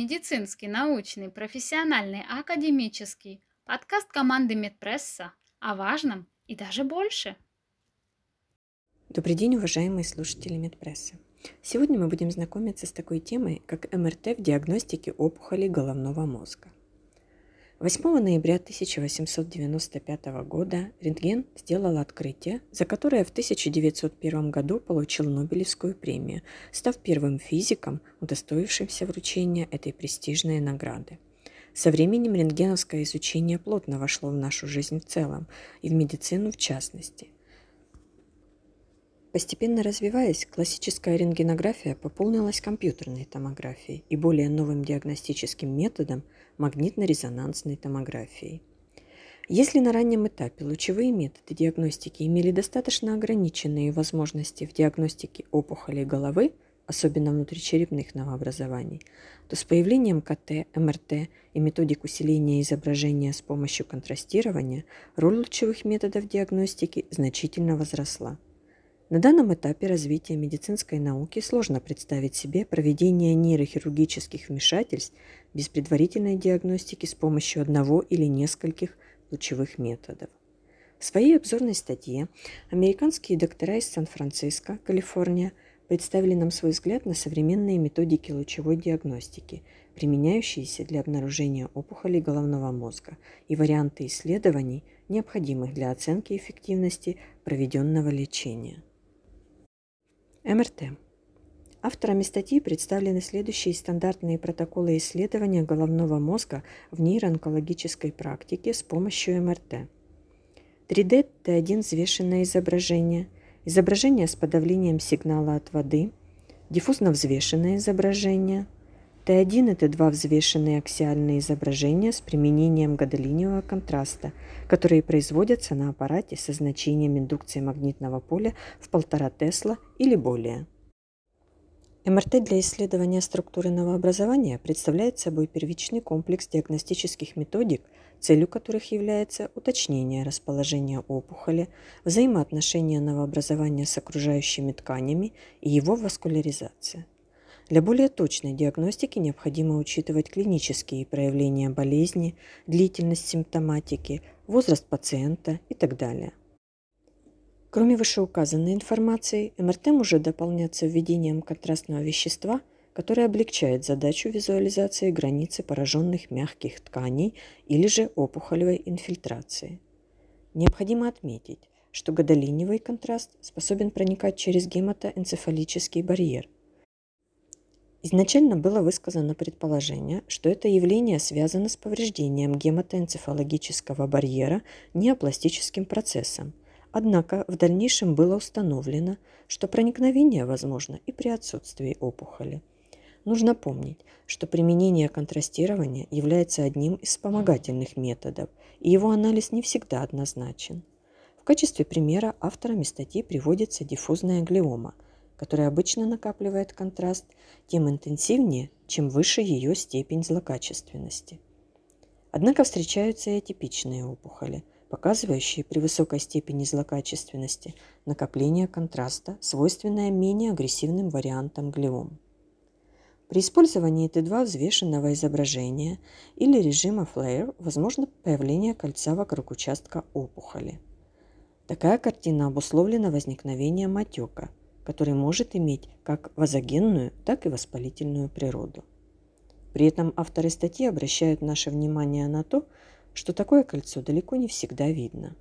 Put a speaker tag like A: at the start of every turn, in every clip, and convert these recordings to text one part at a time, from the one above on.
A: Медицинский, научный, профессиональный, академический. Подкаст команды Медпресса о важном и даже больше.
B: Добрый день, уважаемые слушатели Медпресса. Сегодня мы будем знакомиться с такой темой, как МРТ в диагностике опухолей головного мозга. 8 ноября 1895 года Рентген сделал открытие, за которое в 1901 году получил Нобелевскую премию, став первым физиком, удостоившимся вручения этой престижной награды. Со временем рентгеновское изучение плотно вошло в нашу жизнь в целом и в медицину в частности – Постепенно развиваясь, классическая рентгенография пополнилась компьютерной томографией и более новым диагностическим методом – магнитно-резонансной томографией. Если на раннем этапе лучевые методы диагностики имели достаточно ограниченные возможности в диагностике опухолей головы, особенно внутричерепных новообразований, то с появлением КТ, МРТ и методик усиления изображения с помощью контрастирования роль лучевых методов диагностики значительно возросла. На данном этапе развития медицинской науки сложно представить себе проведение нейрохирургических вмешательств без предварительной диагностики с помощью одного или нескольких лучевых методов. В своей обзорной статье американские доктора из Сан-Франциско, Калифорния, представили нам свой взгляд на современные методики лучевой диагностики, применяющиеся для обнаружения опухолей головного мозга и варианты исследований, необходимых для оценки эффективности проведенного лечения. МРТ. Авторами статьи представлены следующие стандартные протоколы исследования головного мозга в нейроонкологической практике с помощью МРТ. 3D Т1 взвешенное изображение, изображение с подавлением сигнала от воды, диффузно взвешенное изображение – Т1 и Т2 взвешенные аксиальные изображения с применением гадолиниевого контраста, которые производятся на аппарате со значением индукции магнитного поля в 1,5 Тесла или более. МРТ для исследования структуры новообразования представляет собой первичный комплекс диагностических методик, целью которых является уточнение расположения опухоли, взаимоотношения новообразования с окружающими тканями и его васкуляризация. Для более точной диагностики необходимо учитывать клинические проявления болезни, длительность симптоматики, возраст пациента и так далее. Кроме вышеуказанной информации, МРТ может дополняться введением контрастного вещества, которое облегчает задачу визуализации границы пораженных мягких тканей или же опухолевой инфильтрации. Необходимо отметить, что гадолиниевый контраст способен проникать через гематоэнцефалический барьер – Изначально было высказано предположение, что это явление связано с повреждением гематоэнцефалогического барьера неопластическим процессом. Однако в дальнейшем было установлено, что проникновение возможно и при отсутствии опухоли. Нужно помнить, что применение контрастирования является одним из вспомогательных методов, и его анализ не всегда однозначен. В качестве примера авторами статьи приводится диффузная глиома – которая обычно накапливает контраст, тем интенсивнее, чем выше ее степень злокачественности. Однако встречаются и атипичные опухоли, показывающие при высокой степени злокачественности накопление контраста, свойственное менее агрессивным вариантам глиом. При использовании Т2 взвешенного изображения или режима флэйр возможно появление кольца вокруг участка опухоли. Такая картина обусловлена возникновением отека, который может иметь как вазогенную, так и воспалительную природу. При этом авторы статьи обращают наше внимание на то, что такое кольцо далеко не всегда видно.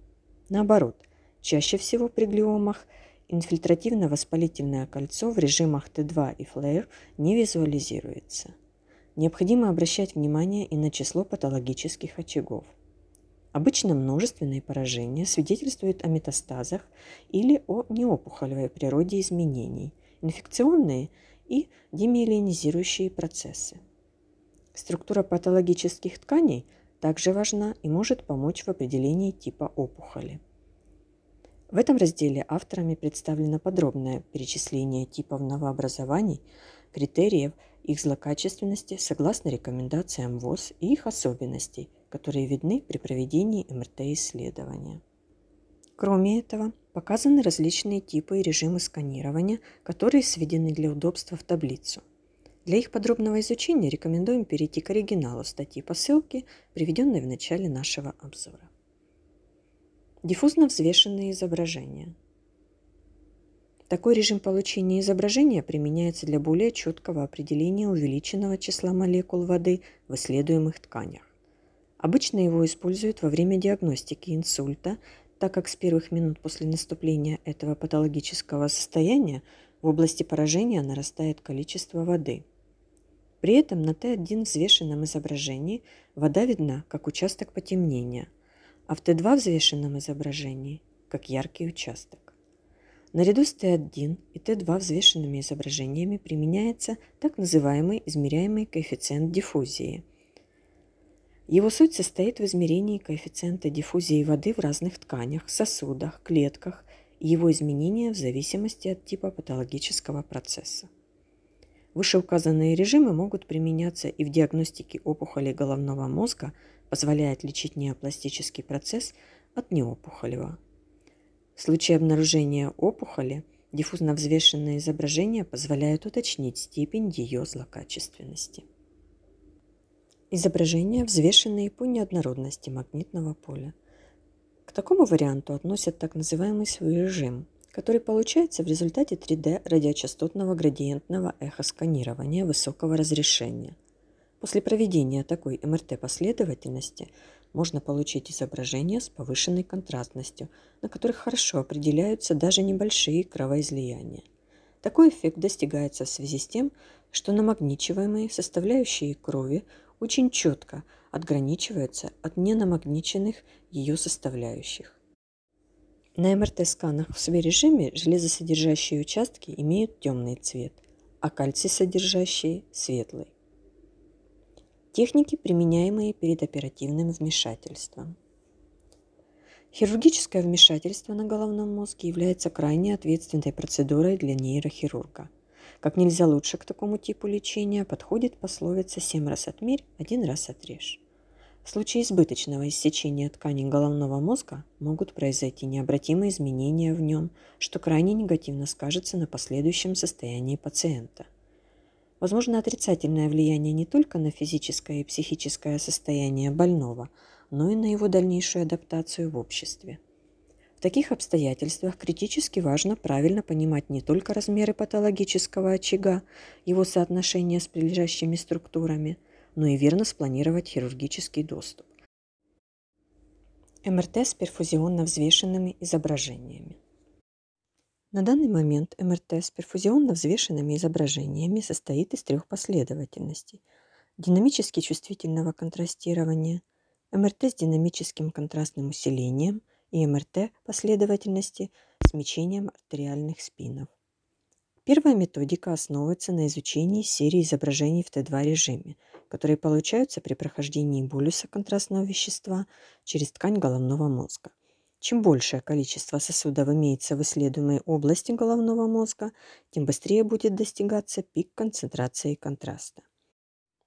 B: Наоборот, чаще всего при глиомах инфильтративно-воспалительное кольцо в режимах Т2 и флэйр не визуализируется. Необходимо обращать внимание и на число патологических очагов. Обычно множественные поражения свидетельствуют о метастазах или о неопухолевой природе изменений, инфекционные и демиелинизирующие процессы. Структура патологических тканей также важна и может помочь в определении типа опухоли. В этом разделе авторами представлено подробное перечисление типов новообразований, критериев их злокачественности согласно рекомендациям ВОЗ и их особенностей, которые видны при проведении МРТ-исследования. Кроме этого, показаны различные типы и режимы сканирования, которые сведены для удобства в таблицу. Для их подробного изучения рекомендуем перейти к оригиналу статьи по ссылке, приведенной в начале нашего обзора. Диффузно взвешенные изображения. Такой режим получения изображения применяется для более четкого определения увеличенного числа молекул воды в исследуемых тканях. Обычно его используют во время диагностики инсульта, так как с первых минут после наступления этого патологического состояния в области поражения нарастает количество воды. При этом на Т1 взвешенном изображении вода видна как участок потемнения, а в Т2 взвешенном изображении как яркий участок. Наряду с Т1 и Т2 взвешенными изображениями применяется так называемый измеряемый коэффициент диффузии – его суть состоит в измерении коэффициента диффузии воды в разных тканях, сосудах, клетках и его изменения в зависимости от типа патологического процесса. Вышеуказанные режимы могут применяться и в диагностике опухолей головного мозга, позволяя отличить неопластический процесс от неопухолевого. В случае обнаружения опухоли диффузно взвешенные изображения позволяют уточнить степень ее злокачественности. Изображения, взвешенные по неоднородности магнитного поля. К такому варианту относят так называемый свой режим, который получается в результате 3D радиочастотного градиентного эхосканирования высокого разрешения. После проведения такой МРТ-последовательности можно получить изображения с повышенной контрастностью, на которых хорошо определяются даже небольшие кровоизлияния. Такой эффект достигается в связи с тем, что намагничиваемые составляющие крови очень четко отграничивается от ненамагниченных ее составляющих. На МРТ-сканах в СВ-режиме железосодержащие участки имеют темный цвет, а кальций-содержащие – светлый. Техники, применяемые перед оперативным вмешательством. Хирургическое вмешательство на головном мозге является крайне ответственной процедурой для нейрохирурга – как нельзя лучше к такому типу лечения подходит пословица «семь раз отмерь, один раз отрежь». В случае избыточного иссечения тканей головного мозга могут произойти необратимые изменения в нем, что крайне негативно скажется на последующем состоянии пациента. Возможно отрицательное влияние не только на физическое и психическое состояние больного, но и на его дальнейшую адаптацию в обществе. В таких обстоятельствах критически важно правильно понимать не только размеры патологического очага, его соотношение с прилежащими структурами, но и верно спланировать хирургический доступ. МРТ с перфузионно взвешенными изображениями. На данный момент МРТ с перфузионно взвешенными изображениями состоит из трех последовательностей. Динамически чувствительного контрастирования, МРТ с динамическим контрастным усилением – и МРТ последовательности с мечением артериальных спинов. Первая методика основывается на изучении серии изображений в Т2 режиме, которые получаются при прохождении болюса контрастного вещества через ткань головного мозга. Чем большее количество сосудов имеется в исследуемой области головного мозга, тем быстрее будет достигаться пик концентрации контраста.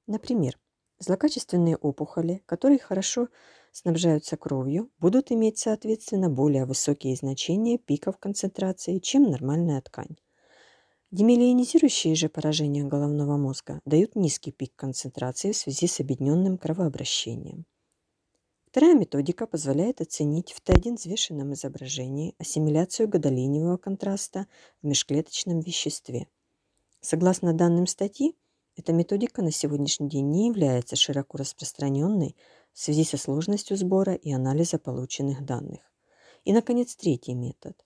B: Например, злокачественные опухоли, которые хорошо снабжаются кровью, будут иметь, соответственно, более высокие значения пиков концентрации, чем нормальная ткань. Демиелинизирующие же поражения головного мозга дают низкий пик концентрации в связи с объединенным кровообращением. Вторая методика позволяет оценить в Т1 взвешенном изображении ассимиляцию гадолиниевого контраста в межклеточном веществе. Согласно данным статьи, эта методика на сегодняшний день не является широко распространенной, в связи со сложностью сбора и анализа полученных данных. И, наконец, третий метод,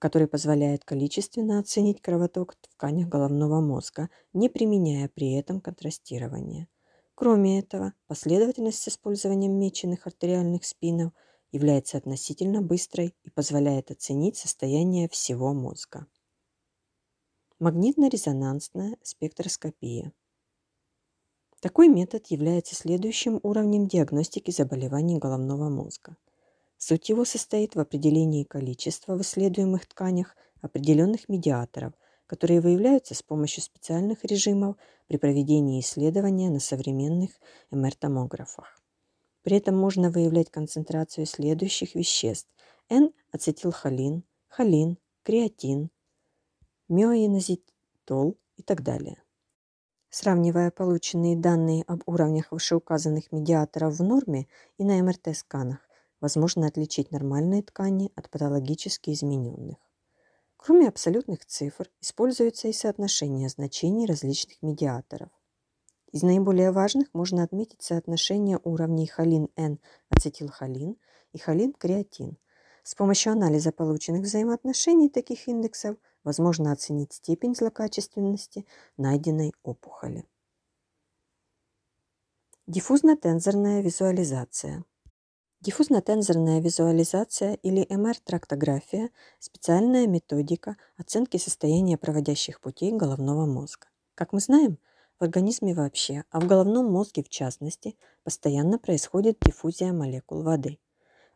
B: который позволяет количественно оценить кровоток в тканях головного мозга, не применяя при этом контрастирование. Кроме этого, последовательность с использованием меченых артериальных спинов является относительно быстрой и позволяет оценить состояние всего мозга. Магнитно-резонансная спектроскопия – такой метод является следующим уровнем диагностики заболеваний головного мозга. Суть его состоит в определении количества в исследуемых тканях определенных медиаторов, которые выявляются с помощью специальных режимов при проведении исследования на современных МР-томографах. При этом можно выявлять концентрацию следующих веществ – N-ацетилхолин, холин, креатин, миоинозитол и так далее. Сравнивая полученные данные об уровнях вышеуказанных медиаторов в норме и на МРТ-сканах, возможно отличить нормальные ткани от патологически измененных. Кроме абсолютных цифр, используются и соотношения значений различных медиаторов. Из наиболее важных можно отметить соотношение уровней холин-N ацетилхолин и холин-креатин. С помощью анализа полученных взаимоотношений таких индексов возможно оценить степень злокачественности найденной опухоли. Диффузно-тензорная визуализация. Диффузно-тензорная визуализация или МР-трактография – специальная методика оценки состояния проводящих путей головного мозга. Как мы знаем, в организме вообще, а в головном мозге в частности, постоянно происходит диффузия молекул воды.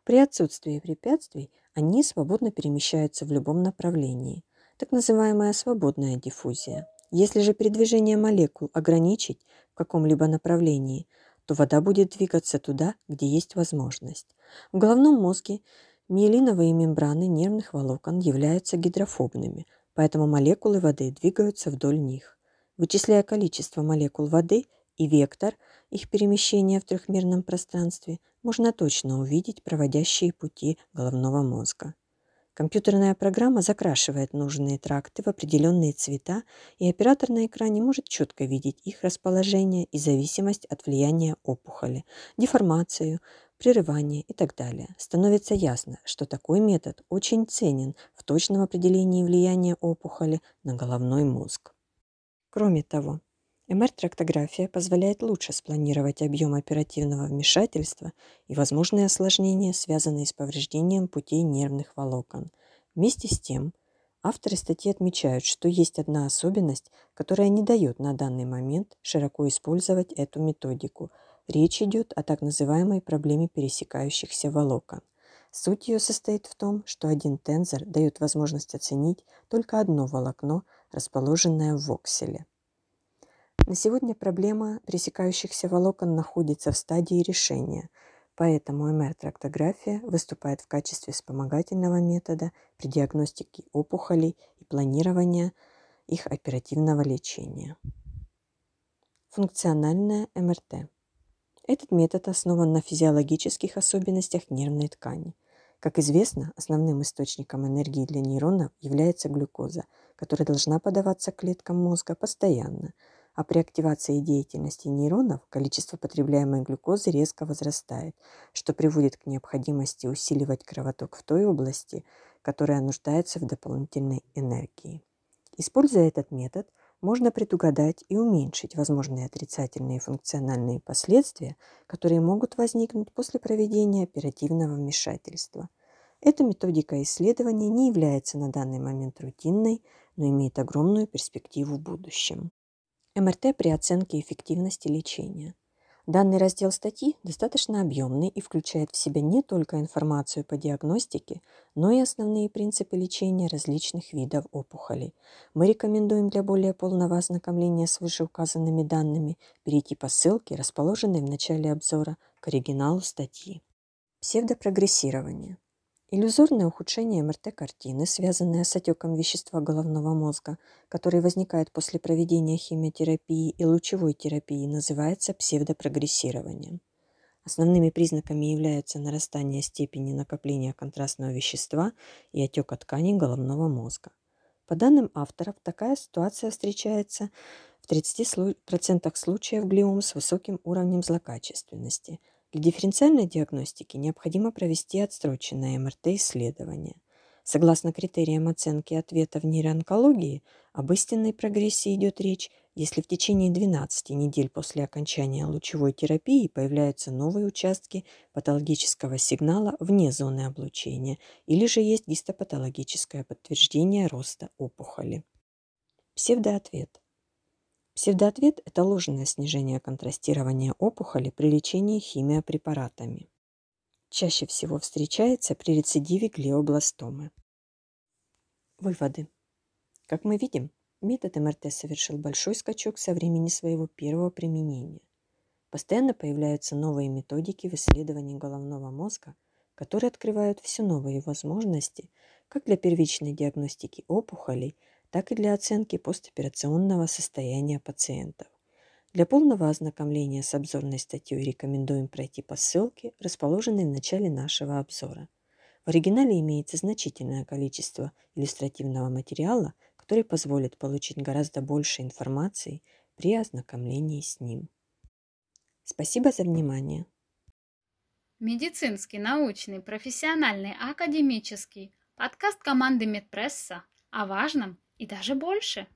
B: При отсутствии препятствий они свободно перемещаются в любом направлении так называемая свободная диффузия. Если же передвижение молекул ограничить в каком-либо направлении, то вода будет двигаться туда, где есть возможность. В головном мозге миелиновые мембраны нервных волокон являются гидрофобными, поэтому молекулы воды двигаются вдоль них. Вычисляя количество молекул воды и вектор их перемещения в трехмерном пространстве, можно точно увидеть проводящие пути головного мозга. Компьютерная программа закрашивает нужные тракты в определенные цвета, и оператор на экране может четко видеть их расположение и зависимость от влияния опухоли, деформацию, прерывание и так далее. Становится ясно, что такой метод очень ценен в точном определении влияния опухоли на головной мозг. Кроме того, МР-трактография позволяет лучше спланировать объем оперативного вмешательства и возможные осложнения, связанные с повреждением путей нервных волокон. Вместе с тем, авторы статьи отмечают, что есть одна особенность, которая не дает на данный момент широко использовать эту методику. Речь идет о так называемой проблеме пересекающихся волокон. Суть ее состоит в том, что один тензор дает возможность оценить только одно волокно, расположенное в вокселе. На сегодня проблема пересекающихся волокон находится в стадии решения, поэтому МР-трактография выступает в качестве вспомогательного метода при диагностике опухолей и планировании их оперативного лечения. Функциональная МРТ. Этот метод основан на физиологических особенностях нервной ткани. Как известно, основным источником энергии для нейронов является глюкоза, которая должна подаваться клеткам мозга постоянно – а при активации деятельности нейронов количество потребляемой глюкозы резко возрастает, что приводит к необходимости усиливать кровоток в той области, которая нуждается в дополнительной энергии. Используя этот метод, можно предугадать и уменьшить возможные отрицательные функциональные последствия, которые могут возникнуть после проведения оперативного вмешательства. Эта методика исследования не является на данный момент рутинной, но имеет огромную перспективу в будущем. МРТ при оценке эффективности лечения. Данный раздел статьи достаточно объемный и включает в себя не только информацию по диагностике, но и основные принципы лечения различных видов опухолей. Мы рекомендуем для более полного ознакомления с вышеуказанными данными перейти по ссылке, расположенной в начале обзора, к оригиналу статьи. Псевдопрогрессирование. Иллюзорное ухудшение МРТ-картины, связанное с отеком вещества головного мозга, который возникает после проведения химиотерапии и лучевой терапии, называется псевдопрогрессированием. Основными признаками являются нарастание степени накопления контрастного вещества и отека тканей головного мозга. По данным авторов, такая ситуация встречается в 30% случаев глиом с высоким уровнем злокачественности – для дифференциальной диагностики необходимо провести отсроченное МРТ-исследование. Согласно критериям оценки ответа в нейроонкологии, об истинной прогрессии идет речь, если в течение 12 недель после окончания лучевой терапии появляются новые участки патологического сигнала вне зоны облучения или же есть гистопатологическое подтверждение роста опухоли. Псевдоответ. Псевдоответ – это ложное снижение контрастирования опухоли при лечении химиопрепаратами. Чаще всего встречается при рецидиве глиобластомы. Выводы. Как мы видим, метод МРТ совершил большой скачок со времени своего первого применения. Постоянно появляются новые методики в исследовании головного мозга, которые открывают все новые возможности как для первичной диагностики опухолей – так и для оценки постоперационного состояния пациентов. Для полного ознакомления с обзорной статьей рекомендуем пройти по ссылке, расположенной в начале нашего обзора. В оригинале имеется значительное количество иллюстративного материала, который позволит получить гораздо больше информации при ознакомлении с ним. Спасибо за внимание.
A: Медицинский, научный, профессиональный, академический. Подкаст команды Медпресса о важном и даже больше.